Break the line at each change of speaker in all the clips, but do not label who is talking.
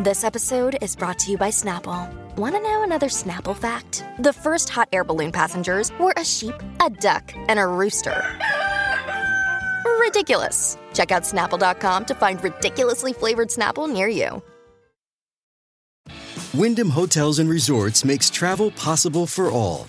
This episode is brought to you by Snapple. Want to know another Snapple fact? The first hot air balloon passengers were a sheep, a duck, and a rooster. Ridiculous. Check out snapple.com to find ridiculously flavored Snapple near you.
Wyndham Hotels and Resorts makes travel possible for all.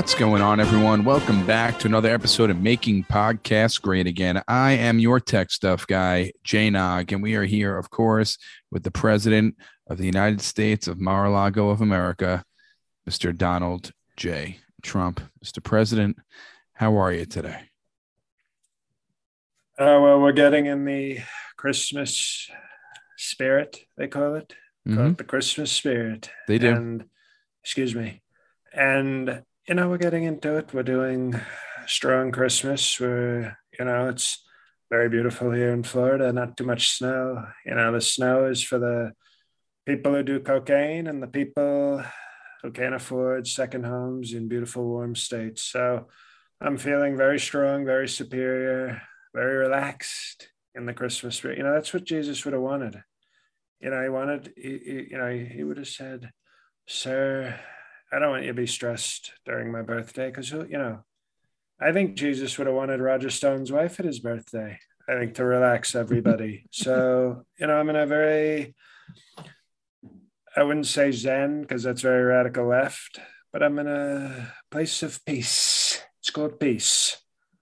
What's going on, everyone? Welcome back to another episode of Making Podcasts Great Again. I am your tech stuff guy, Jay Nog, and we are here, of course, with the President of the United States of Mar-a-Lago of America, Mr. Donald J. Trump. Mr. President, how are you today?
Uh, well, we're getting in the Christmas spirit, they call it. Call
Mhm.
it the Christmas spirit.
They do.
And, excuse me. And, you know, we're getting into it. We're doing strong Christmas. We're, you know, it's very beautiful here in Florida, not too much snow. You know, the snow is for the people who do cocaine and the people who can't afford second homes in beautiful, warm states. So I'm feeling very strong, very superior, very relaxed in the Christmas spirit. You know, that's what Jesus would have wanted. You know, he wanted, he, he- you know, he would have said, Sir, I don't want you to be stressed during my birthday because, you know, I think Jesus would have wanted Roger Stone's wife at his birthday. I think to relax everybody. so, you know, I'm in a very, I wouldn't say Zen because that's very radical left, but I'm in a place of peace. It's called peace.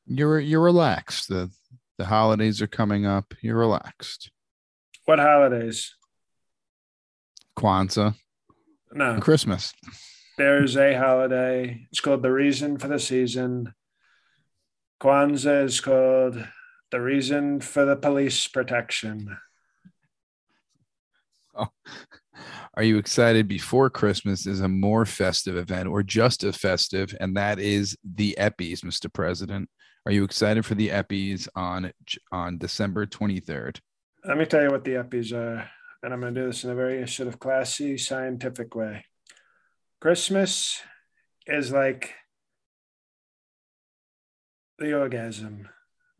You're you're relaxed. The the holidays are coming up. You're relaxed.
What holidays?
Kwanzaa,
No,
Christmas.
There's a holiday. It's called the reason for the season. Kwanzaa is called the reason for the police protection. Oh.
Are you excited before Christmas is a more festive event or just a festive, and that is the Eppies, Mr. President? Are you excited for the Eppies on on December 23rd?
Let me tell you what the Eppies are, and I'm going to do this in a very sort of classy, scientific way. Christmas is like the orgasm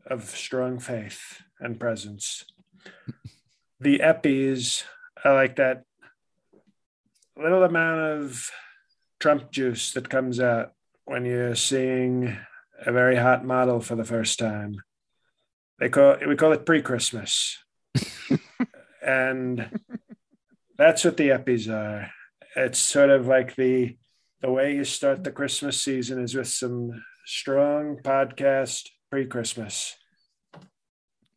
of strong faith and presence. The Eppies are like that little amount of Trump juice that comes out when you're seeing a very hot model for the first time. They call we call it pre-Christmas and that's what the eppies are. It's sort of like the the way you start the Christmas season is with some strong podcast pre-Christmas.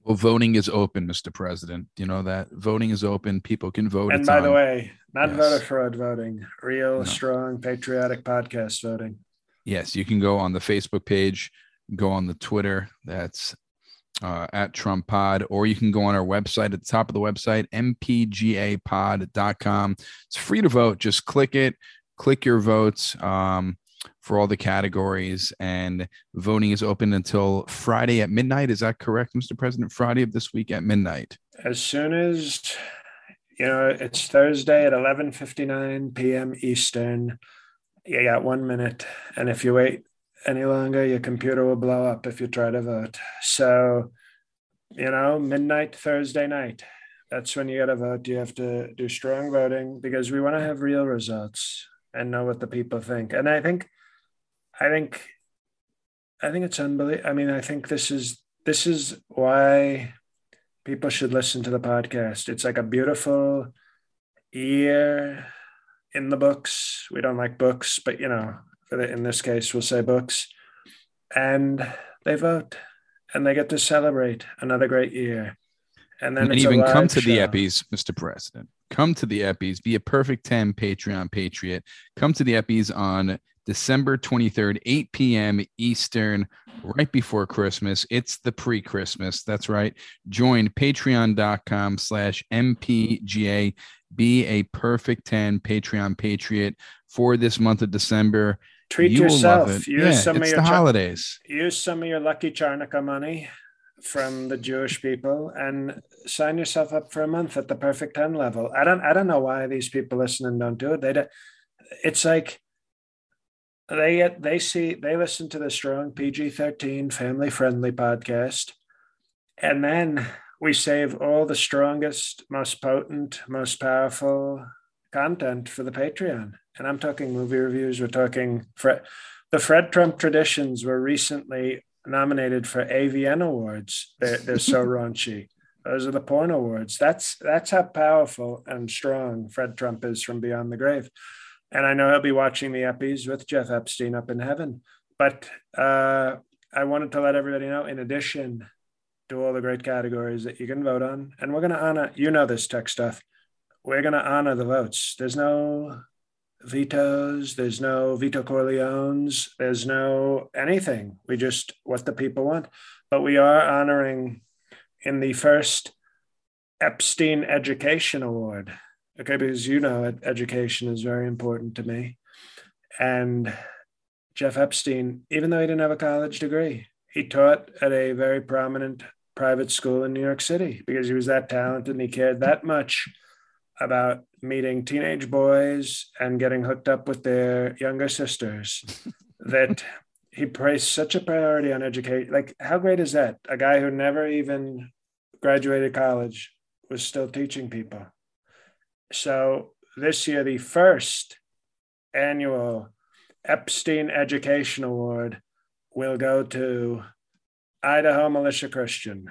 Well, voting is open, Mr. President. You know that voting is open. People can vote.
And by the way, not
Yes.
voter fraud voting, real
No.
strong patriotic podcast voting.
yes, you can go on the Facebook page, go on the Twitter. That's uh, at Trump Pod, or you can go on our website at the top of the website, mpgapod.com. It's free to vote. Just click it, click your votes um, for all the categories, and voting is open until Friday at midnight. Is that correct, Mr. President? Friday of this week at midnight.
As soon as you know it's Thursday at 11:59 p.m. Eastern, you got one minute, and if you wait any longer, your computer will blow up if you try to vote. So, you know, midnight Thursday night. That's when you got to vote. You have to do strong voting because we want to have real results and know what the people think. And I think, I think, I think it's unbelievable. I mean, I think this is this is why people should listen to the podcast. It's like a beautiful year in the books. We don't like books, but you know, in this case, we'll say books. And they vote and they get to celebrate another great year. And then
and
it's a
even come to the. Eppies, Mr. President. Come to the Eppies. Be a perfect 10 Patreon Patriot. Come to the Eppies on December 23rd, 8 p.m. Eastern, right before Christmas. It's the pre-Christmas. That's right. Join patreon.com slash MPGA. Be a perfect 10 Patreon Patriot for this month of December.
Treat
You
yourself. Use
Yeah,
some of your
the holidays.
use some of your lucky Charnaka money from the Jewish people and sign yourself up for a month at the perfect 10 level. I don't I don't know why these people listening don't do it. They don't, it's like they get they see they listen to the strong PG-13 family friendly podcast and then we save all the strongest, most potent, most powerful content for the Patreon. And I'm talking movie reviews, we're talking Fred, the Fred Trump traditions were recently nominated for AVN awards. They're, they're so raunchy. Those are the porn awards. That's that's how powerful and strong Fred Trump is from beyond the grave. And I know he'll be watching the Eppies with Jeff Epstein up in heaven. But uh, I wanted to let everybody know, in addition to all the great categories that you can vote on, and we're going to honor, you know, this tech stuff. We're going to honor the votes. There's no vetoes, there's no veto Corleones, there's no anything. We just what the people want. But we are honoring in the first Epstein Education Award. Okay, because you know ed- education is very important to me. And Jeff Epstein, even though he didn't have a college degree, he taught at a very prominent private school in New York City because he was that talented and he cared that much about meeting teenage boys and getting hooked up with their younger sisters that he placed such a priority on education. Like, how great is that? A guy who never even graduated college was still teaching people. So, this year, the first annual Epstein Education Award will go to Idaho Militia Christian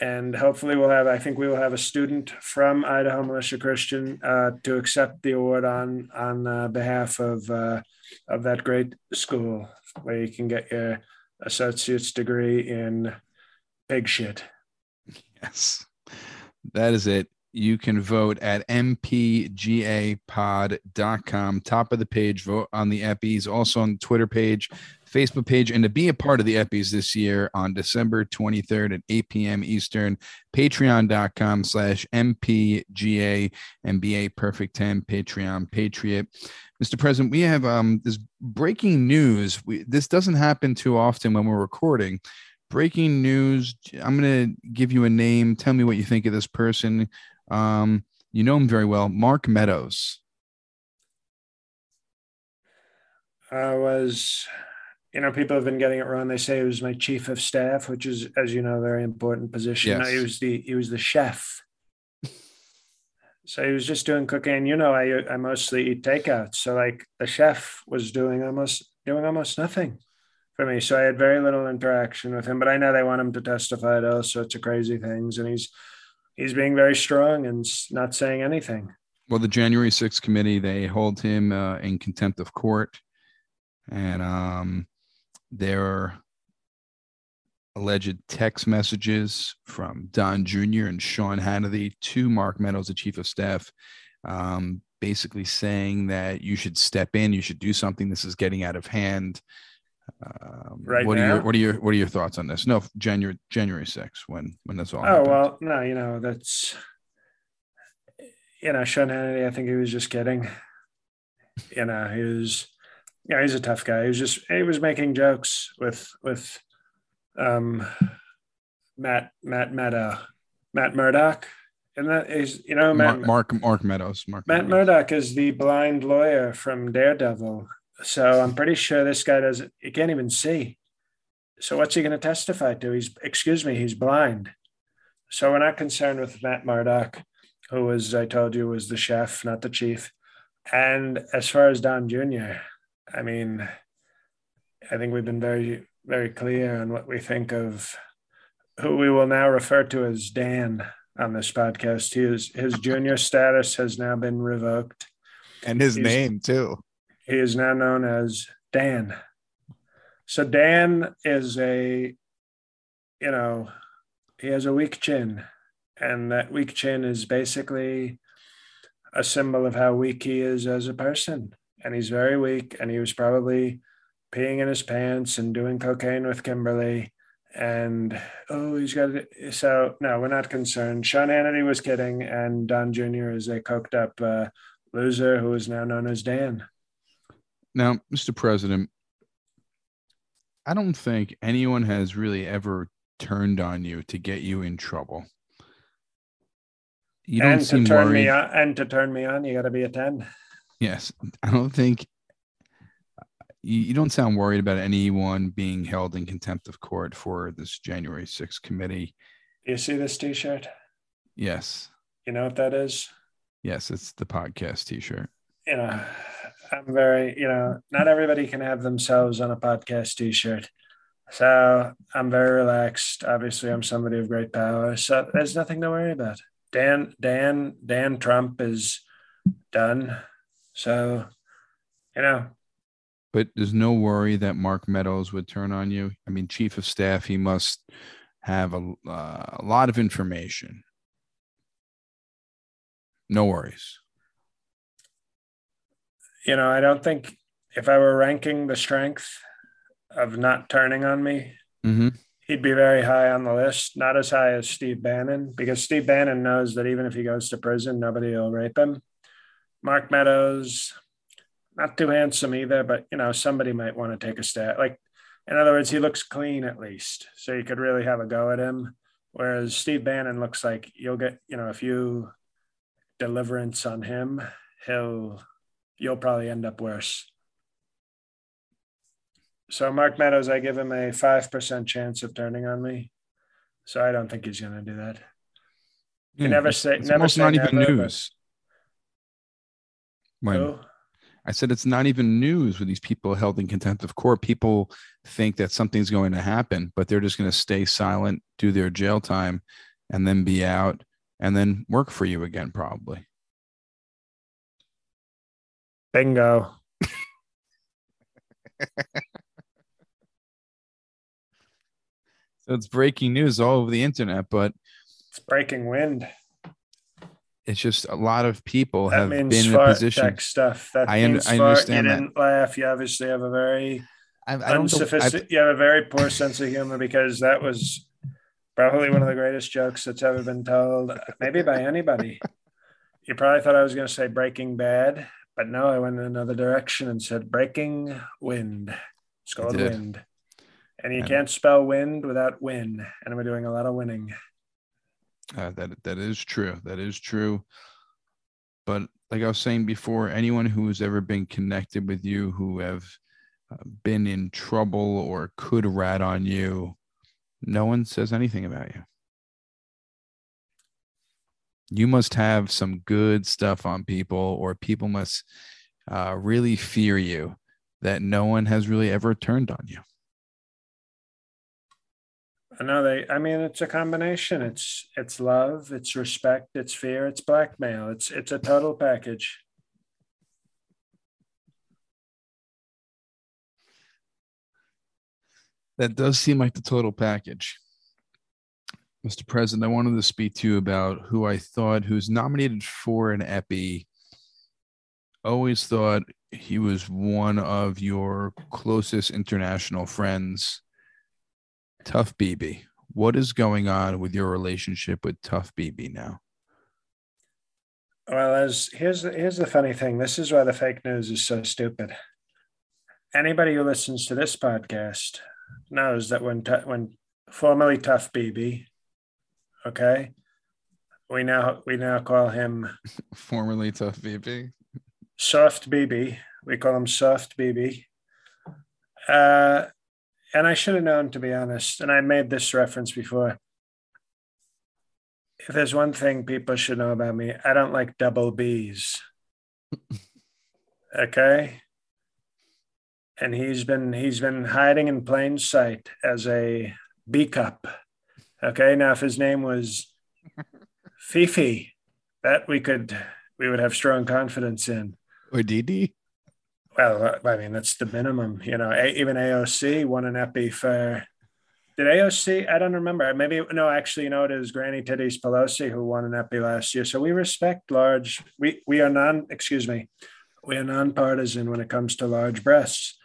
and hopefully we'll have i think we will have a student from idaho militia christian uh, to accept the award on on uh, behalf of uh, of that great school where you can get your associate's degree in pig shit
Yes, that is it. You can vote at mpgapod.com. Top of the page, vote on the Eppies, also on the Twitter page, Facebook page, and to be a part of the Eppies this year on December 23rd at 8 p.m. Eastern, patreon.com slash mpga and be a perfect 10 Patreon Patriot. Mr. President, we have um, this breaking news. We, this doesn't happen too often when we're recording breaking news. I'm going to give you a name. Tell me what you think of this person. Um, you know him very well, Mark Meadows.
I was, you know, people have been getting it wrong. They say he was my chief of staff, which is, as you know, a very important position. No, he was the he was the chef. So he was just doing cooking. You know, I I mostly eat takeout. So like the chef was doing almost doing almost nothing for me. So I had very little interaction with him. But I know they want him to testify to all sorts of crazy things, and he's he's being very strong and not saying anything.
Well, the January 6th committee, they hold him uh, in contempt of court. And um, there are alleged text messages from Don Jr. and Sean Hannity to Mark Meadows, the chief of staff, um, basically saying that you should step in, you should do something. This is getting out of hand. Um,
Right
what are your what are your what are your thoughts on this? No, January January 6th when when this all
Oh
happened.
well, no, you know that's you know Sean Hannity. I think he was just kidding. You know, he was. Yeah, he's a tough guy. He was just he was making jokes with with um Matt Matt Meadow Matt Murdock, and that is you know Matt
Mark, Mark Meadows. Mark
Matt
Meadows.
Murdock is the blind lawyer from Daredevil. So I'm pretty sure this guy doesn't, he can't even see. So what's he going to testify to? He's, excuse me, he's blind. So we're not concerned with Matt Murdock, who was, I told you, was the chef, not the chief. And as far as Don Jr., I mean, I think we've been very, very clear on what we think of who we will now refer to as Dan on this podcast. His, his junior status has now been revoked.
and his
He's-
name too.
He is now known as Dan. So Dan is a, you know, he has a weak chin, and that weak chin is basically a symbol of how weak he is as a person. And he's very weak, and he was probably peeing in his pants and doing cocaine with Kimberly. And oh, he's got it. So, no, we're not concerned. Sean Hannity was kidding, and Don Jr. is a coked up uh, loser who is now known as Dan.
Now, Mr. President, I don't think anyone has really ever turned on you to get you in trouble.
You don't and seem to turn worried. me on, and to turn me on, you got to be a ten.
Yes, I don't think you, you don't sound worried about anyone being held in contempt of court for this January 6th committee.
Do you see this T-shirt?
Yes.
You know what that is?
Yes, it's the podcast T-shirt.
You know, I'm very, you know, not everybody can have themselves on a podcast T-shirt. So I'm very relaxed. Obviously, I'm somebody of great power. So there's nothing to worry about. Dan, Dan, Dan Trump is done. So, you know.
But there's no worry that Mark Meadows would turn on you. I mean, chief of staff, he must have a, uh, a lot of information. No worries.
You know, I don't think if I were ranking the strength of not turning on me,
mm-hmm.
he'd be very high on the list. Not as high as Steve Bannon, because Steve Bannon knows that even if he goes to prison, nobody will rape him. Mark Meadows, not too handsome either, but you know, somebody might want to take a stab. Like, in other words, he looks clean at least, so you could really have a go at him. Whereas Steve Bannon looks like you'll get, you know, if you deliverance on him, he'll you'll probably end up worse. So Mark Meadows, I give him a five percent chance of turning on me. So I don't think he's going to do that. You hmm, never say, never say not never, even news.
When I said it's not even news with these people held in contempt of court. People think that something's going to happen, but they're just going to stay silent, do their jail time, and then be out and then work for you again, probably.
Bingo.
so it's breaking news all over the internet, but
it's breaking wind
it's just a lot of people that have been in a position.
Stuff that I, means I understand You didn't laugh. You obviously have a very I, I unsophisticated. You have a very poor sense of humor because that was probably one of the greatest jokes that's ever been told, maybe by anybody. you probably thought I was going to say Breaking Bad, but no, I went in another direction and said Breaking Wind. It's called Wind, and you can't spell wind without win. And we're doing a lot of winning.
Uh, that that is true. That is true. But like I was saying before, anyone who has ever been connected with you, who have uh, been in trouble or could rat on you, no one says anything about you. You must have some good stuff on people, or people must uh, really fear you that no one has really ever turned on you.
No, they. I mean, it's a combination. It's it's love, it's respect, it's fear, it's blackmail. It's it's a total package.
That does seem like the total package. Mr. President, I wanted to speak to you about who I thought who's nominated for an Epi. Always thought he was one of your closest international friends Tough BB. What is going on with your relationship with Tough BB now?
Well, as here's the, here's the funny thing. This is why the fake news is so stupid. Anybody who listens to this podcast knows that when when formerly Tough BB, okay, we now we now call him
formerly Tough BB,
Soft BB. We call him Soft BB. Uh, and I should have known, to be honest. And I made this reference before. If there's one thing people should know about me, I don't like double B's. okay. And he's been he's been hiding in plain sight as a B cup. Okay. Now, if his name was Fifi, that we could we would have strong confidence in.
Or Didi.
Well, I mean, that's the minimum. You know, even AOC won an Epi for. Did AOC? I don't remember. Maybe no. Actually, you know, it is Granny Titties Pelosi who won an Epi last year. So we respect large. We we are non. Excuse me. we are nonpartisan when it comes to large breasts.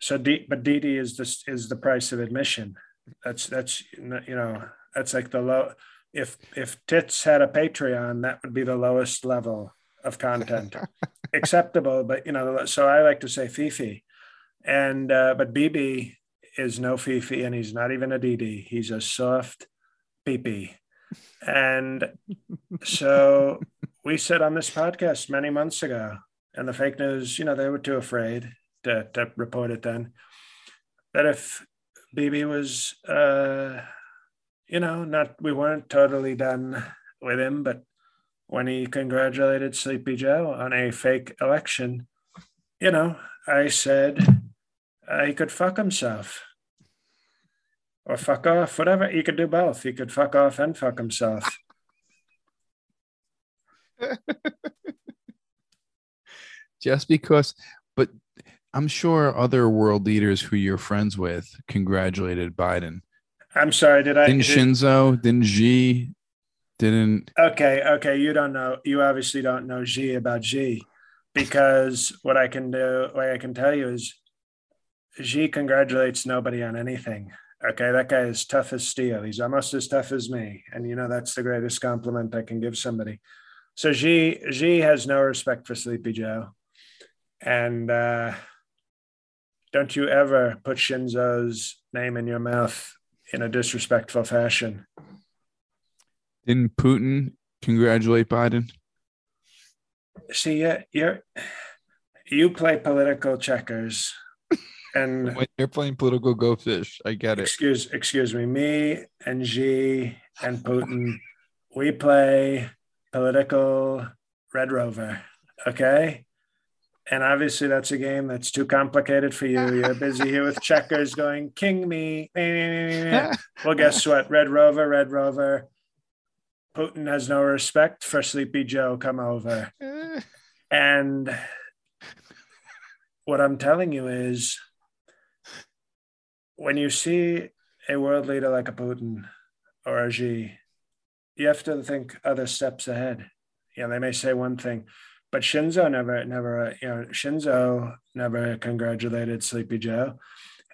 So, D, but DD is this is the price of admission. That's that's you know that's like the low. If if tits had a Patreon, that would be the lowest level of content acceptable. But you know, so I like to say Fifi, and uh, but BB is no Fifi, and he's not even a DD. He's a soft PP. And so we said on this podcast many months ago, and the fake news, you know, they were too afraid to, to report it then, that if BB was, uh, you know, not, we weren't totally done with him, but when he congratulated Sleepy Joe on a fake election, you know, I said uh, he could fuck himself or fuck off, whatever. He could do both. He could fuck off and fuck himself.
Just because, but I'm sure other world leaders who you're friends with congratulated Biden.
I'm sorry, did I?
Didn't
did,
Shinzo? Didn't Xi? Didn't.
Okay, okay. You don't know. You obviously don't know G about G, because what I can do, what I can tell you is, G congratulates nobody on anything. Okay, that guy is tough as steel. He's almost as tough as me, and you know that's the greatest compliment I can give somebody. So G G has no respect for Sleepy Joe, and uh, don't you ever put Shinzo's name in your mouth in a disrespectful fashion.
Didn't Putin congratulate Biden?
See, yeah, you're you play political checkers, and
when you're playing political go fish, I get it.
Excuse, excuse me, me and Xi and Putin, we play political Red Rover. Okay, and obviously, that's a game that's too complicated for you. You're busy here with checkers going, King me. well, guess what? Red Rover, Red Rover. Putin has no respect for Sleepy Joe. Come over. And what I'm telling you is when you see a world leader like a Putin or a Xi, you have to think other steps ahead. Yeah, they may say one thing, but Shinzo never, never, you know, Shinzo never congratulated Sleepy Joe,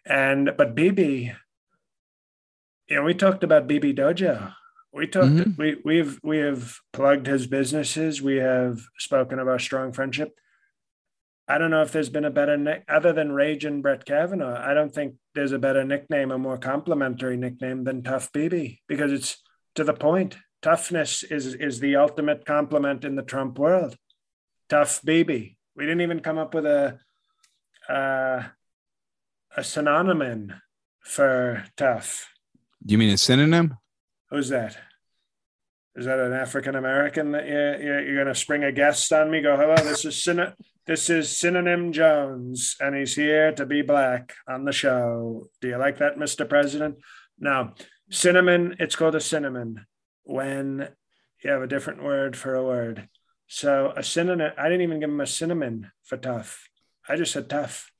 and but BB, you know, we talked about BB Dojo. We talked. Mm-hmm. We we've we have plugged his businesses. We have spoken about strong friendship. I don't know if there's been a better nick other than Rage and Brett Kavanaugh. I don't think there's a better nickname, a more complimentary nickname than Tough BB because it's to the point. Toughness is is the ultimate compliment in the Trump world tough baby. We didn't even come up with a uh, a synonym for tough.
Do you mean a synonym?
Who's that? Is that an African American that you're, you're, going to spring a guest on me? Go, hello, this is syn- this is Synonym Jones, and he's here to be black on the show. Do you like that, Mr. President? Now, cinnamon, it's called a cinnamon when you have a different word for a word. So a synonym, I didn't even give him a cinnamon for tough. I just said tough.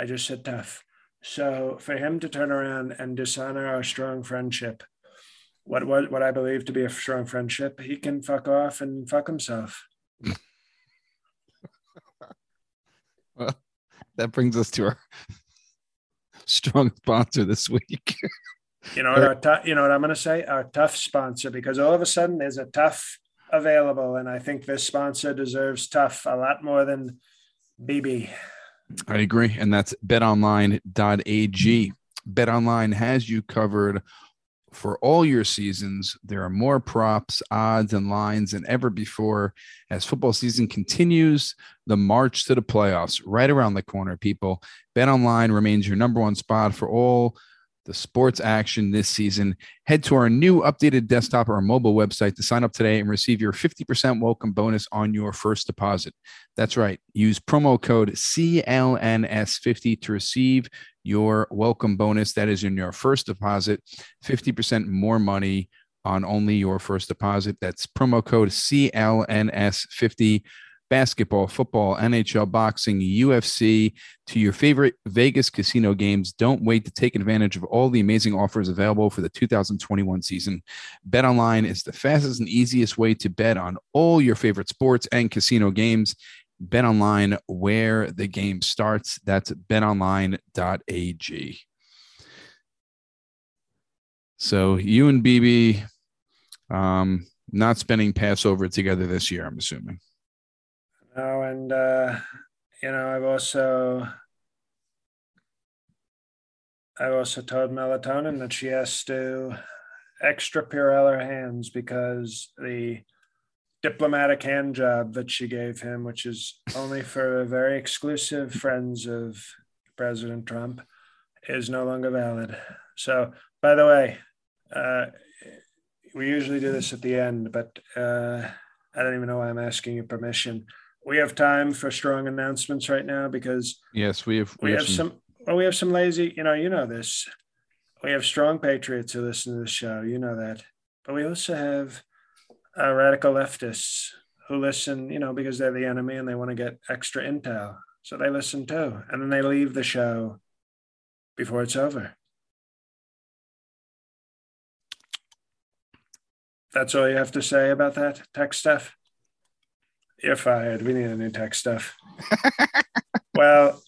I just said tough. So for him to turn around and dishonor our strong friendship, what what what I believe to be a strong friendship, he can fuck off and fuck himself.
well, that brings us to our strong sponsor this week.
you know what uh, our t- you know what I'm going to say? Our tough sponsor, because all of a sudden there's a tough available. And I think this sponsor deserves tough a lot more than BB.
I agree. And that's betonline.ag. BetOnline has you covered for all your seasons. There are more props, odds, and lines than ever before as football season continues the march to the playoffs right around the corner, people. Bet Online remains your number one spot for all the sports action this season. Head to our new updated desktop or mobile website to sign up today and receive your 50% welcome bonus on your first deposit. That's right. Use promo code CLNS50 to receive your welcome bonus. That is in your first deposit, 50% more money on only your first deposit. That's promo code CLNS50 basketball, football, NHL, boxing, UFC, to your favorite Vegas casino games. Don't wait to take advantage of all the amazing offers available for the 2021 season. Bet online is the fastest and easiest way to bet on all your favorite sports and casino games. Bet Online, where the game starts. That's betonline.ag. So you and BB, um, not spending Passover together this year, I'm assuming.
No, and uh, you know, I've also I've also told melatonin that she has to extra Purell her hands because the diplomatic hand job that she gave him, which is only for very exclusive friends of President Trump, is no longer valid. So, by the way, uh, we usually do this at the end, but uh, I don't even know why I'm asking your permission. We have time for strong announcements right now because
yes, we have
we, we have, have some, some well, we have some lazy, you know, you know this. We have strong patriots who listen to the show, you know that. But we also have uh, radical leftists who listen, you know, because they're the enemy and they want to get extra intel. So they listen too. And then they leave the show before it's over. That's all you have to say about that tech stuff? You're fired. We need a new tech stuff. well,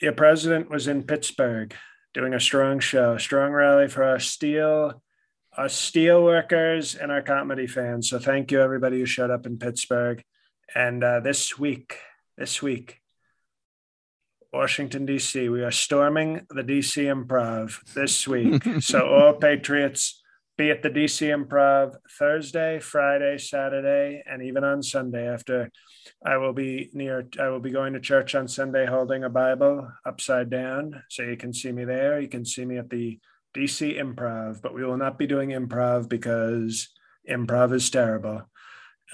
your president was in Pittsburgh doing a strong show, strong rally for our steel, our steel workers and our comedy fans. So thank you everybody who showed up in Pittsburgh. And uh, this week, this week, Washington D.C. We are storming the D.C. Improv this week. so all patriots be at the DC Improv Thursday, Friday, Saturday, and even on Sunday. After I will be near, I will be going to church on Sunday holding a Bible upside down. So you can see me there. You can see me at the DC Improv, but we will not be doing improv because improv is terrible.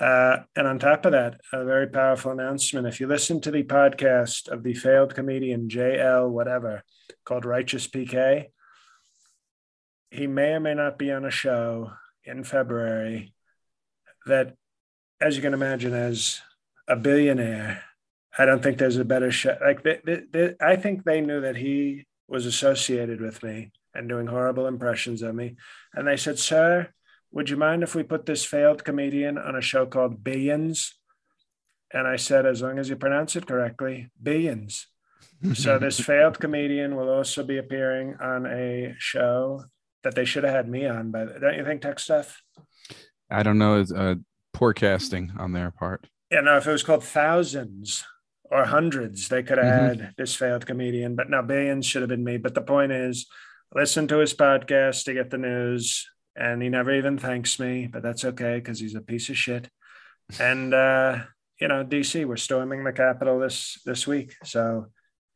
Uh, and on top of that, a very powerful announcement. If you listen to the podcast of the failed comedian JL, whatever, called Righteous PK, he may or may not be on a show in February that, as you can imagine, as a billionaire, I don't think there's a better show. Like, they, they, they, I think they knew that he was associated with me and doing horrible impressions of me. And they said, Sir, would you mind if we put this failed comedian on a show called Billions? And I said, as long as you pronounce it correctly, Billions. so this failed comedian will also be appearing on a show that they should have had me on. But don't you think, Tech Stuff?
I don't know. It's uh, poor casting on their part.
Yeah, no. If it was called Thousands or Hundreds, they could have mm-hmm. had this failed comedian. But now Billions should have been me. But the point is, listen to his podcast to get the news. And he never even thanks me, but that's okay because he's a piece of shit. And uh, you know, DC, we're storming the Capitol this this week. So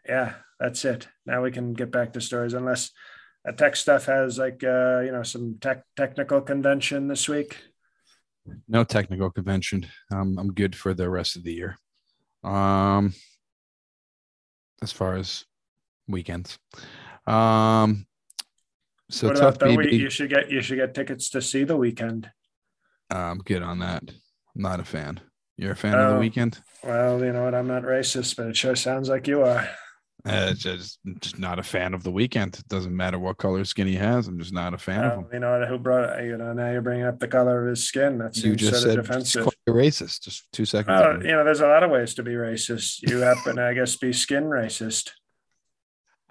yeah, that's it. Now we can get back to stories, unless tech stuff has like uh, you know some tech technical convention this week?
No technical convention. Um, I'm good for the rest of the year. Um, as far as weekends. Um, so
what tough the You should get you should get tickets to see the Weeknd.
I'm good on that. I'm not a fan. You're a fan of the Weeknd?
Well, you know what? I'm not racist, but it sure sounds like you are.
Uh, just, just not a fan of the Weeknd. It doesn't matter what color skin he has. I'm just not a fan of him.
You know who brought? You know now you're bringing up the color of his skin. That's you just said defensive.
racist. Just two seconds.
Well, you know, there's a lot of ways to be racist. You happen, I guess, be skin racist.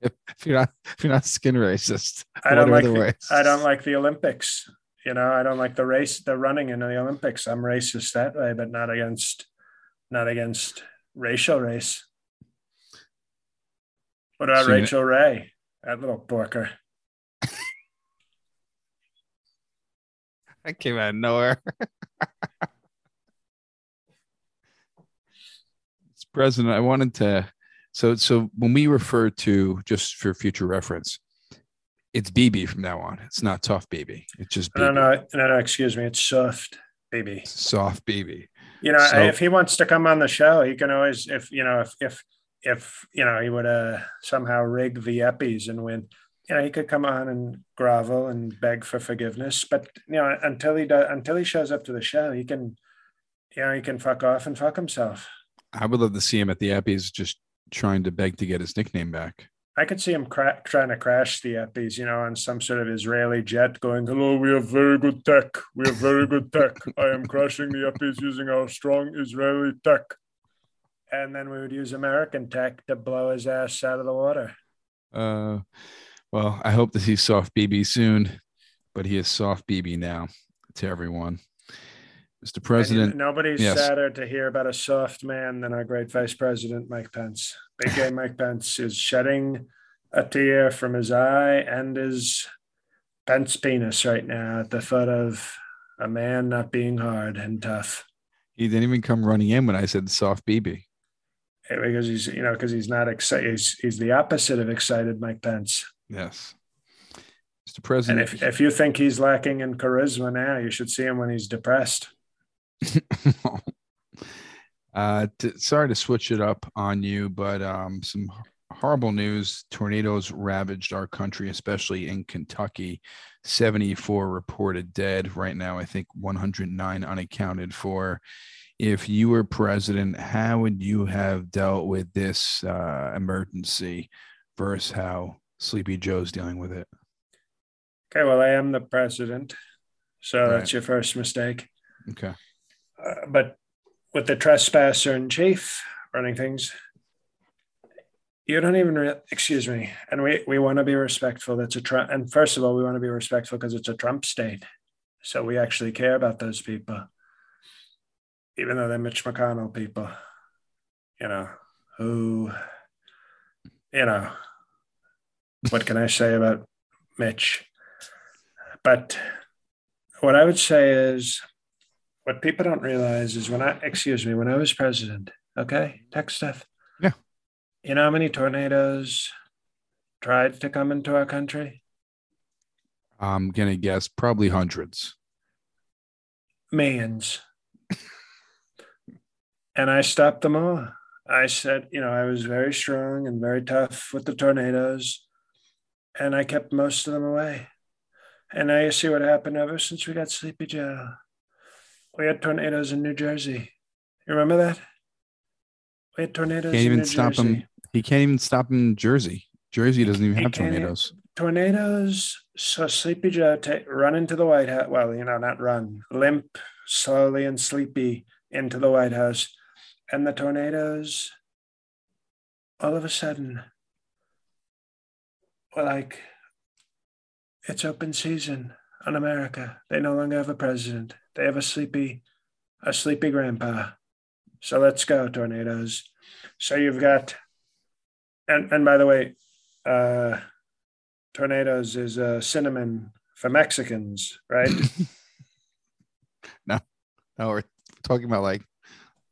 if, you're not, if you're not skin racist,
I don't like. The, I don't like the Olympics. You know, I don't like the race, the running in the Olympics. I'm racist that way, but not against, not against racial race. What about so Rachael you... Ray? That little porker.
that came out of nowhere. it's president. I wanted to so so when we refer to just for future reference, it's BB from now on. It's not tough BB. It's just BB.
no, no, no, no. Excuse me. It's soft BB.
Soft BB.
You know, so, if he wants to come on the show, he can always. If you know, if if if you know he would uh, somehow rig the Eppies and win, you know he could come on and grovel and beg for forgiveness. But you know until he does, until he shows up to the show, he can, you know, he can fuck off and fuck himself.
I would love to see him at the Eppies just trying to beg to get his nickname back.
I could see him cra- trying to crash the Eppies, you know, on some sort of Israeli jet going, Hello, we have very good tech. We have very good tech. I am crashing the Eppies using our strong Israeli tech. And then we would use American tech to blow his ass out of the water.
Uh, well, I hope to see Soft BB soon, but he is Soft BB now to everyone. Mr. President.
nobody's yes. sadder to hear about a soft man than our great Vice President Mike Pence. Big gay Mike Pence is shedding a tear from his eye and his Pence penis right now at the foot of a man not being hard and tough.
He didn't even come running in when I said soft BB.
Because he's, you know, because he's not excited. He's, he's the opposite of excited Mike Pence.
Yes. Mr. President.
And if, if you think he's lacking in charisma now, you should see him when he's depressed.
uh, to, sorry to switch it up on you, but um, some horrible news. Tornadoes ravaged our country, especially in Kentucky. 74 reported dead. Right now, I think 109 unaccounted for. If you were president, how would you have dealt with this uh, emergency versus how Sleepy Joe's dealing with it?
Okay, well, I am the president. So right. that's your first mistake.
Okay.
Uh, but with the trespasser in chief running things, you don't even re- excuse me. And we we want to be respectful. That's a Trump. And first of all, we want to be respectful because it's a Trump state, so we actually care about those people, even though they're Mitch McConnell people. You know who. You know, what can I say about Mitch? But what I would say is what people don't realize is when I, excuse me, when I was president, okay, tech stuff.
Yeah.
You know how many tornadoes tried to come into our country?
I'm going to guess probably hundreds.
Millions. And I stopped them all. I said, you know, I was very strong and very tough with the tornadoes, and I kept most of them away. And now you see what happened ever since we got Sleepy Joe we had tornadoes in New Jersey. You remember that? We had tornadoes.
Can't even
New
stop
Jersey.
him. He can't even stop in Jersey. Jersey doesn't even have tornadoes. Even,
tornadoes. So Sleepy Joe t- run into the White House. Well, you know, not run, limp slowly and sleepy into the White House, and the tornadoes. All of a sudden, like, it's open season on America. They no longer have a president. They have a sleepy, a sleepy grandpa. So let's go, tornadoes. So you've got, and and by the way, uh, tornadoes is a cinnamon for Mexicans, right?
no, no, we're talking about like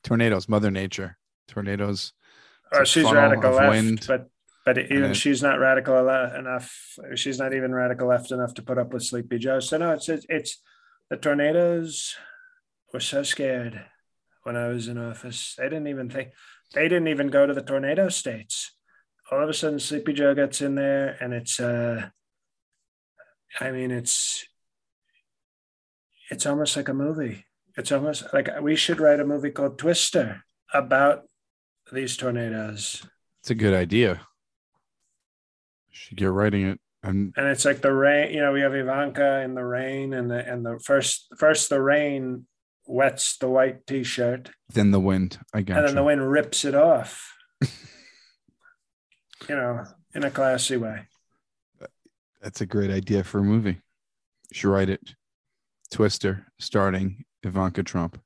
tornadoes, Mother Nature, tornadoes.
Or she's radical left, wind. but but even she's not radical enough. She's not even radical left enough to put up with Sleepy Joe. So no, it's it's the tornadoes were so scared when I was in office. They didn't even think they didn't even go to the tornado states. All of a sudden, Sleepy Joe gets in there, and it's uh, I mean, it's it's almost like a movie. It's almost like we should write a movie called Twister about these tornadoes.
It's a good idea. Should get writing it.
And, and it's like the rain, you know, we have Ivanka in the rain and the and the first first the rain wets the white t-shirt.
Then the wind. I got
And then
you.
the wind rips it off. you know, in a classy way.
That's a great idea for a movie. You should write it. Twister starting Ivanka Trump.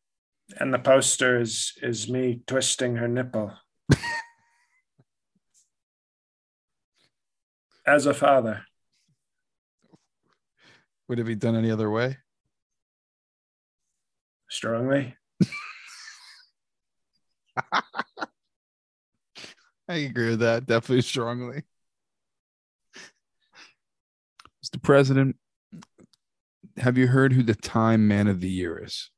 And the poster is is me twisting her nipple. as a father.
Would it be done any other way?
Strongly.
I agree with that. Definitely strongly. Mr. President, have you heard who the Time Man of the Year is?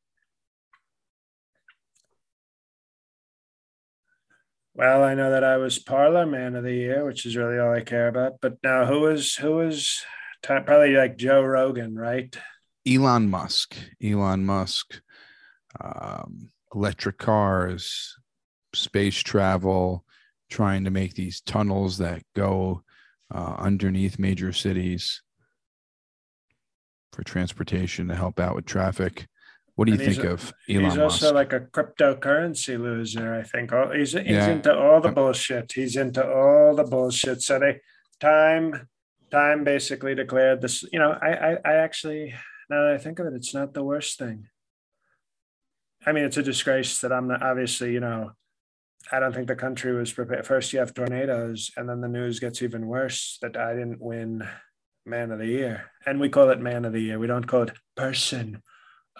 Well, I know that I was Parler Man of the Year, which is really all I care about. But now, who is who is probably like Joe Rogan, right?
Elon Musk. Elon Musk. Um, electric cars, space travel, trying to make these tunnels that go uh, underneath major cities for transportation to help out with traffic. What do you
And
think of Elon Musk?
he's
Musk?
also like a cryptocurrency loser. I think he's he's
Yeah.
into all the bullshit. He's into all the bullshit. So they time time basically declared this. You know, I I, I actually now that I think of it, it's not the worst thing. I mean, it's a disgrace that I'm not obviously. You know, I don't think the country was prepared. First, you have tornadoes, and then the news gets even worse that I didn't win Man of the Year, and we call it Man of the Year. We don't call it Person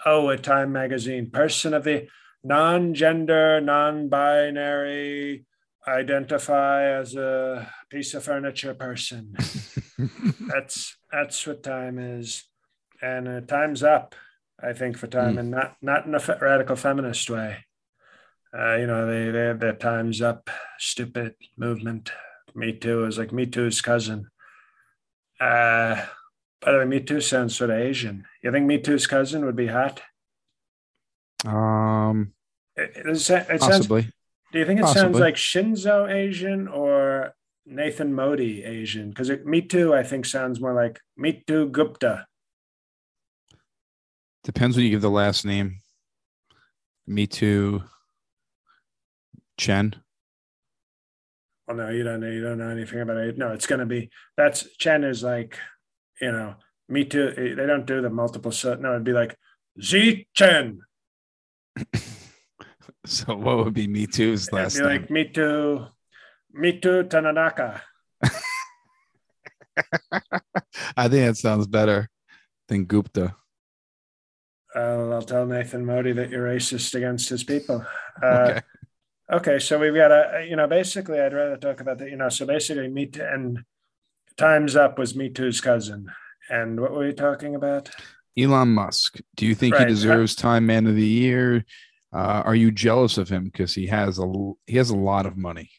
oh, a Time magazine, person of the non gender, non binary, identify as a piece of furniture person. that's that's what time is. And uh, time's up, I think, for time,
Mm.
and not not in a radical feminist way. Uh, you know, they they have their times up, stupid movement. Me Too is like Me Too's cousin. Uh, by the way, Me Too sounds sort of Asian. You think Me Too's cousin would be hot?
um,
It, it, it sounds,
possibly.
do you think it sounds like Shinzo Asian or Nathan Modi Asian? Because Me Too, I think, sounds more like Me Too Gupta.
Depends when you give the last name. Me too. Chen.
Well, no, you don't know. You don't know anything about it. No, it's going to be that's Chen is like, you know, Me Too. They don't do the multiple. So no, it'd be like Z Chen.
So what would be Me Too's
It'd
last
be
name?
like Me Too, Me Too Tananaka.
I think that sounds better than Gupta.
Uh, I'll tell Nathan Modi that you're racist against his people. Uh,
Okay.
Okay. so we've got a, you know, basically, I'd rather talk about that, you know, so basically, Me Too and Time's Up was Me Too's cousin. And what were we talking about?
Elon Musk. Do you think
Right.
he deserves Time Man of the Year? Uh, are you jealous of him because he has a he has a lot of money?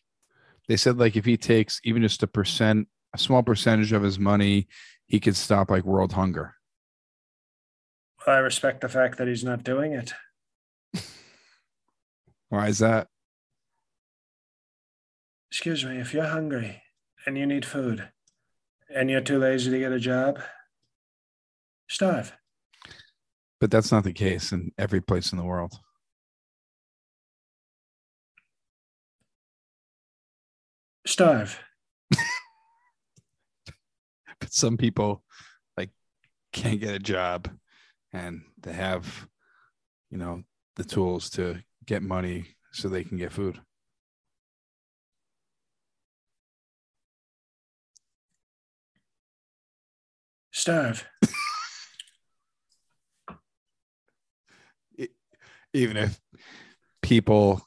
They said like if he takes even just a percent, a small percentage of his money, he could stop like world hunger.
I respect the fact that he's not doing it.
Why is that?
Excuse me, if you're hungry and you need food and you're too lazy to get a job, starve.
But that's not the case in every place in the world.
Starve.
But some people like can't get a job and they have, you know, the tools to get money so they can get food.
Starve.
even if people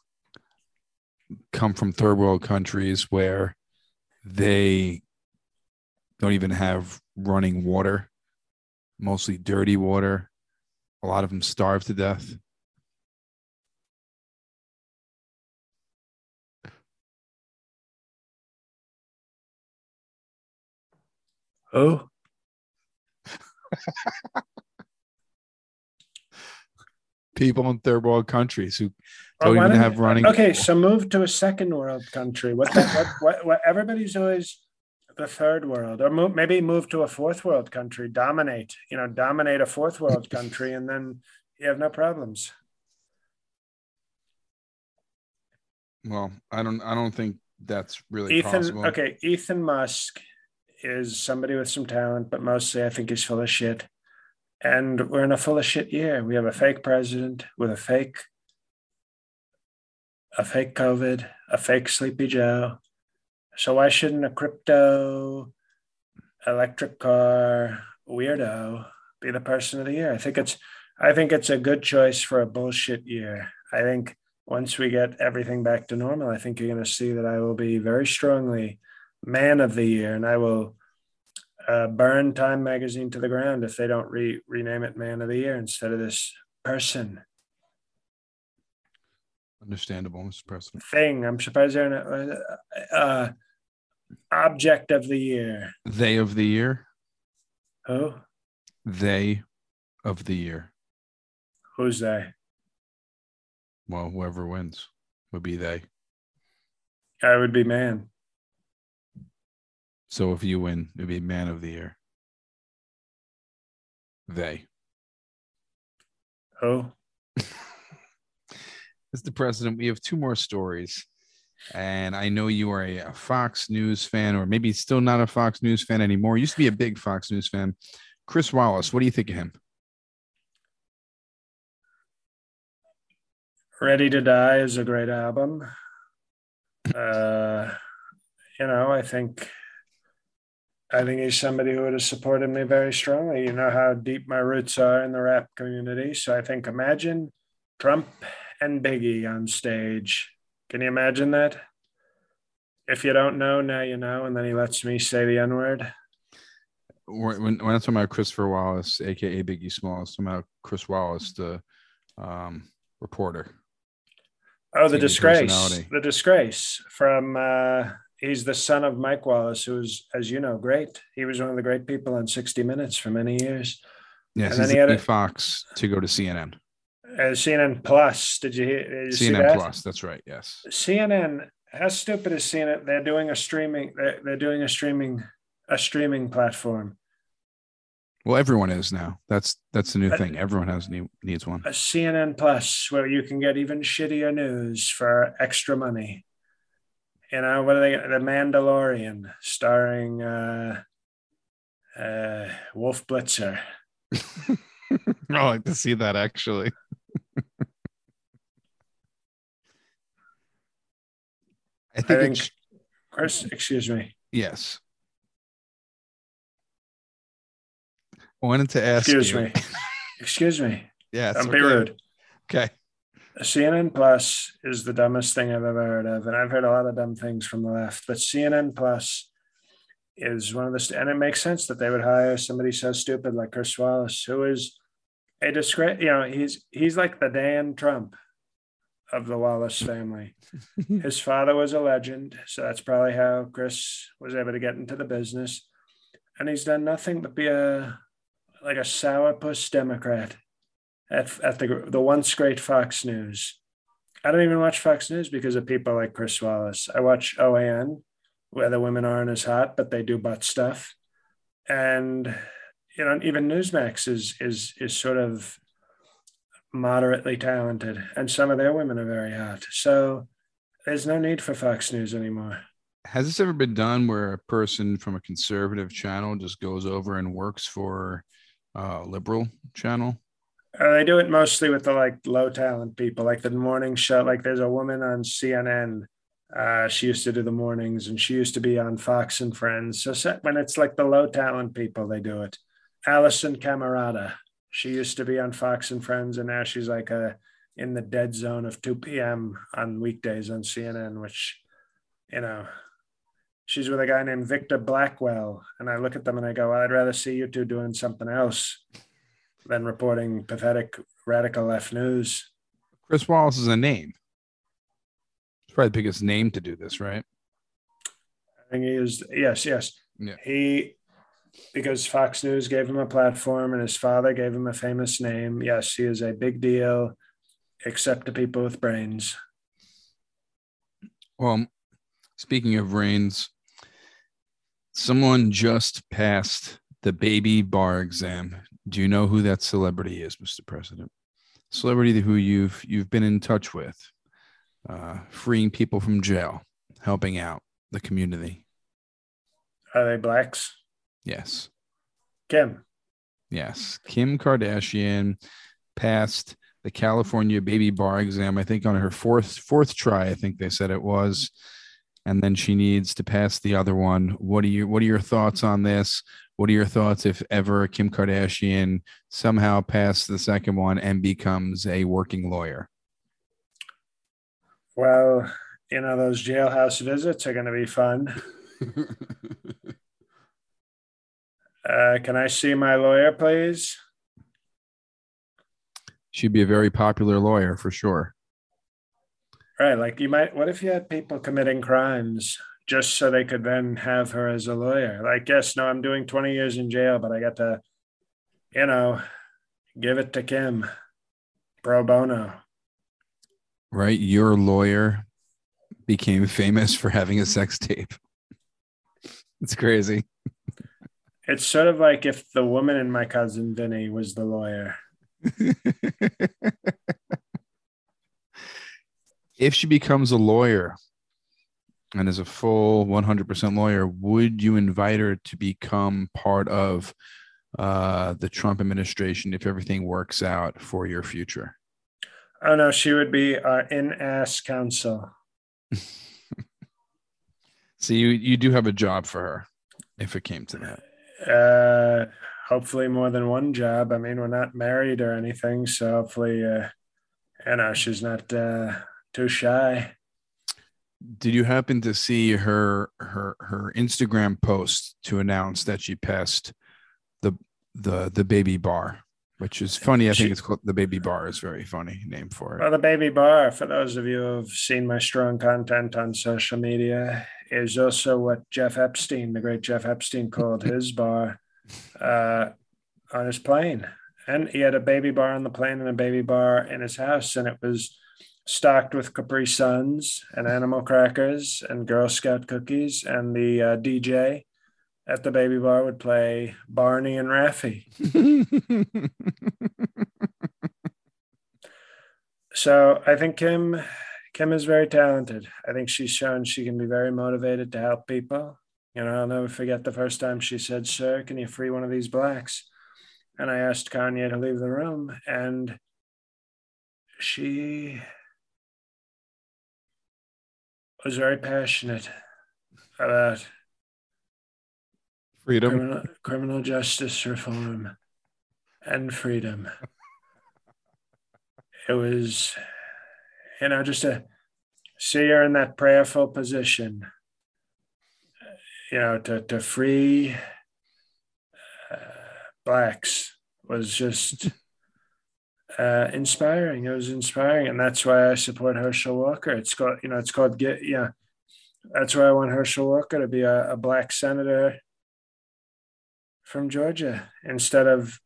come from third world countries where they don't even have running water, mostly dirty water. A lot of them starve to death.
Oh,
People in third world countries who don't even have running.
Okay, so move to a second world country. What, the, what, what, what everybody's always the third world, or move, maybe move to a fourth world country, dominate, you know, dominate a fourth world country, and then you have no problems.
Well, I don't. I don't think that's really
Ethan,
possible.
okay, Ethan Musk is somebody with some talent, but mostly I think he's full of shit. And we're in a full of shit year. We have a fake president with a fake, a fake COVID, a fake Sleepy Joe. So why shouldn't a crypto, electric car weirdo be the person of the year? I think it's, I think it's a good choice for a bullshit year. I think once we get everything back to normal, I think you're going to see that I will be very strongly man of the year, and I will uh, burn Time Magazine to the ground if they don't re- rename it Man of the Year instead of this person
Understandable, Mr. President.
thing. I'm surprised they're not uh, uh, object of the year.
They of the year.
Who?
They of the year.
Who's they?
Well, whoever wins would be they.
I would be man.
So if you win, it'd be man of the year. They.
Oh,
Mr. President, we have two more stories. And I know you are a, a Fox News fan, or maybe still not a Fox News fan anymore. Used to be a big Fox News fan. Chris Wallace, what do you think of him?
Ready to Die is a great album. Uh, you know, I think I think he's somebody who would have supported me very strongly. You know how deep my roots are in the rap community. So I think imagine Trump and Biggie on stage. Can you imagine that? If you don't know, now you know. And then he lets me say the N word.
When, when when I'm talking about Christopher Wallace, aka Biggie Smalls, I talking about Chris Wallace, the um, reporter.
Oh, the disgrace. The disgrace from uh he's the son of Mike Wallace, who's, as you know, great. He was one of the great people on 60 Minutes for many years.
Yes,
And then he had a-
Fox to go to CNN.
Uh, CNN Plus, did you hear? Did you
CNN
that?
Plus, that's right. Yes.
CNN, how stupid is CNN? They're doing a streaming. They're, they're doing a streaming, a streaming platform.
Well, everyone is now. That's that's the new thing. Everyone has need, needs one.
A CNN Plus where you can get even shittier news for extra money. You know what are they? The Mandalorian, starring uh, uh, Wolf Blitzer.
I like to see that actually. I
I
think,
think,
it's,
Chris, excuse me,
yes. I wanted to ask
excuse
you.
me, excuse me.
Yes.
Don't be
okay.
rude.
Okay.
CNN Plus is the dumbest thing I've ever heard of, and I've heard a lot of dumb things from the left. But CNN Plus is one of the, st- and it makes sense that they would hire somebody so stupid like Chris Wallace, who is a disgrace. You know, he's he's like the Dan Trump of the Wallace family. His father was a legend, so that's probably how Chris was able to get into the business. And he's done nothing but be a like a sourpuss Democrat at, at the the once great Fox News. I don't even watch Fox News because of people like Chris Wallace. I watch OAN, where the women aren't as hot, but they do butt stuff. And you know, even Newsmax is is is sort of moderately talented, and some of their women are very hot. So there's no need for Fox News anymore.
Has this ever been done where a person from a conservative channel just goes over and works for a liberal channel?
Uh, they do it mostly with the like low talent people, like the morning show. Like there's a woman on CNN. Uh, she used to do the mornings, and she used to be on Fox and Friends. So when it's like the low talent people, they do it. Alisyn Camerota. She used to be on Fox and Friends, and now she's like a in the dead zone of 2 p.m. on weekdays on CNN, which, you know, she's with a guy named Victor Blackwell. And I look at them and I go, well, I'd rather see you two doing something else than reporting pathetic radical left news.
Chris Wallace is a name. It's probably the biggest name to do this, right?
I think he is, yes, yes.
Yeah.
He, because Fox News gave him a platform and his father gave him a famous name. Yes, he is a big deal, except to people with brains.
Well, speaking of brains, someone just passed the baby bar exam. Do you know who that celebrity is, Mr. President? Celebrity who you've you've been in touch with, uh, freeing people from jail, helping out the community.
Are they blacks?
Yes,
Kim.
yes. Kim Kardashian passed the California baby bar exam. I think on her fourth fourth try. I think they said it was, and then she needs to pass the other one. What are you What are your thoughts on this? What are your thoughts if ever Kim Kardashian somehow passed the second one and becomes a working lawyer?
Well, you know, those jailhouse visits are going to be fun. Uh, can I see my lawyer, please?
She'd be a very popular lawyer for sure.
Right. Like you might, what if you had people committing crimes just so they could then have her as a lawyer? Like, yes, no, I'm doing 20 years in jail, but I got to, you know, give it to Kim pro bono.
Right? Your lawyer became famous for having a sex tape. It's crazy.
It's sort of like if the woman in my cousin Vinny was the lawyer.
if she becomes a lawyer and is a full 100% lawyer, would you invite her to become part of uh, the Trump administration if everything works out for your future?
Oh no, she would be our in-ass counsel.
so you you do have a job for her if it came to that.
Uh, hopefully more than one job. I mean, we're not married or anything, so hopefully, uh, you know, she's not uh, too shy.
Did you happen to see her her her Instagram post to announce that she passed the the the baby bar? which is funny. I think it's called the Baby Bar. is very funny name for it.
Well, the Baby Bar, for those of you who have seen my strong content on social media, is also what Jeff Epstein, the great Jeff Epstein, called his bar uh, on his plane. And he had a baby bar on the plane and a baby bar in his house, and it was stocked with Capri Suns and animal crackers and Girl Scout cookies, and the uh, DJ at the baby bar would play Barney and Raffi. so I think Kim Kim is very talented. I think she's shown she can be very motivated to help people. You know, I'll never forget the first time she said, Sir, can you free one of these blacks? And I asked Kanye to leave the room, and she was very passionate about
freedom,
criminal, criminal justice reform, and freedom. it was, you know, just to see her in that prayerful position, you know, to, to free uh, blacks was just uh, inspiring. It was inspiring, and that's why I support Herschel Walker. It's called, you know, it's called get, yeah. That's why I want Herschel Walker to be a, a black senator from Georgia instead of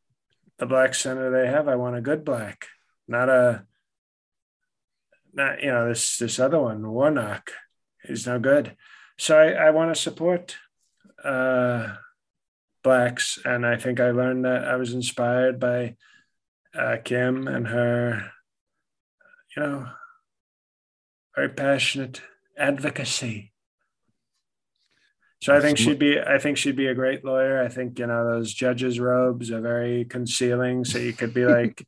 the black senator they have. I want a good black, not a not you know this this other one Warnock is no good. So I, I want to support uh, blacks, and I think I learned that I was inspired by uh, Kim and her, you know, very passionate advocacy. So I think she'd be I think she'd be a great lawyer. I think you know those judges' robes are very concealing, so you could be like,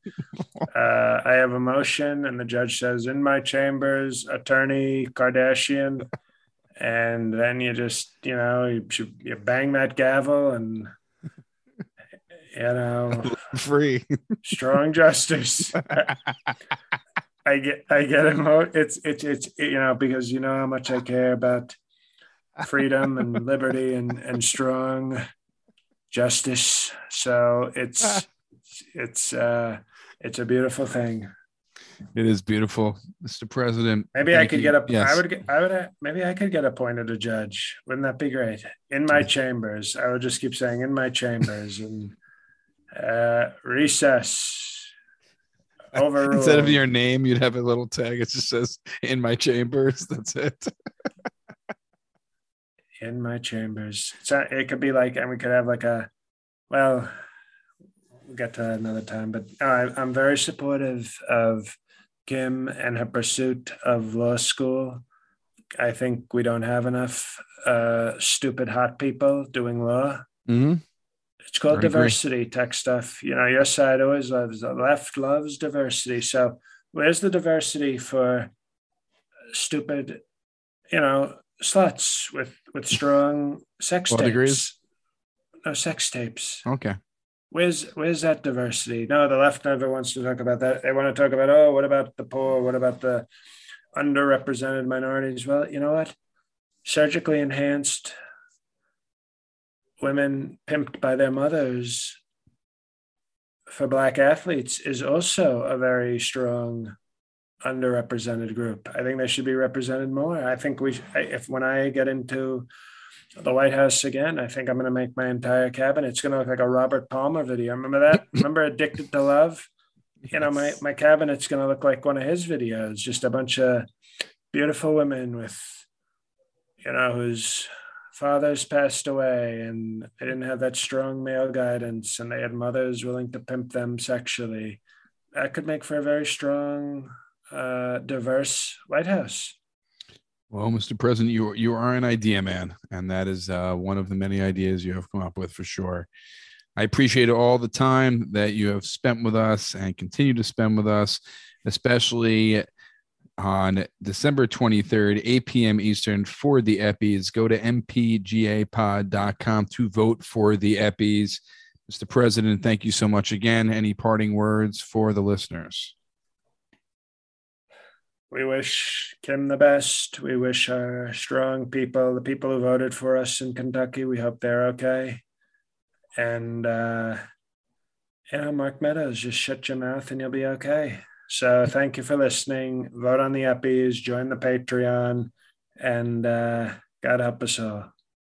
uh, "I have a motion," and the judge says, "In my chambers, attorney Kardashian," and then you just you know you, you bang that gavel and you know
free
strong justice. I get I get emo- it's it's it's you know because you know how much I care about freedom and liberty and and strong justice. So it's it's uh, it's a beautiful thing.
It is beautiful, Mr. President.
Maybe I could you. get a. Yes. I would. Get, I would. Maybe I could get appointed a judge. Wouldn't that be great? In my chambers, I would just keep saying "in my chambers" and uh, recess. Overruled.
Instead of your name, you'd have a little tag. It just says "in my chambers." That's it
in my chambers. So it could be like, and we could have like a, well, we'll get to that another time. But I, I'm very supportive of Kim and her pursuit of law school. I think we don't have enough uh, stupid hot people doing law.
Mm-hmm.
It's called diversity tech stuff. You know, your side always loves the left loves diversity. So where's the diversity for stupid, you know, sluts with with strong sex tapes. Degrees? No sex tapes.
Okay.
Where's where's that diversity? No, the left never wants to talk about that. They want to talk about oh, what about the poor? What about the underrepresented minorities? Well, you know what? Surgically enhanced women pimped by their mothers for black athletes is also a very strong underrepresented group. I think they should be represented more. I think we, if when I get into the White House again, I think I'm going to make my entire cabinet. It's going to look like a Robert Palmer video. Remember that? Remember Addicted to Love? Yes. You know, my, my cabinet's going to look like one of his videos, just a bunch of beautiful women with, you know, whose fathers passed away and they didn't have that strong male guidance and they had mothers willing to pimp them sexually, that could make for a very strong, uh, diverse White House.
Well, Mr. President, you you are an idea man, and that is uh, one of the many ideas you have come up with for sure. I appreciate all the time that you have spent with us and continue to spend with us, especially on December 23rd, 8 p.m. Eastern for the Eppys. Go to mpgapod.com to vote for the Eppys. Mr. President, thank you so much again. Any parting words for the listeners?
We wish Kim the best. We wish our strong people, the people who voted for us in Kentucky, we hope they're okay. And, uh, you know, Mark Meadows, just shut your mouth and you'll be okay. So thank you for listening. Vote on the Eppys, join the Patreon, and uh, God help us all.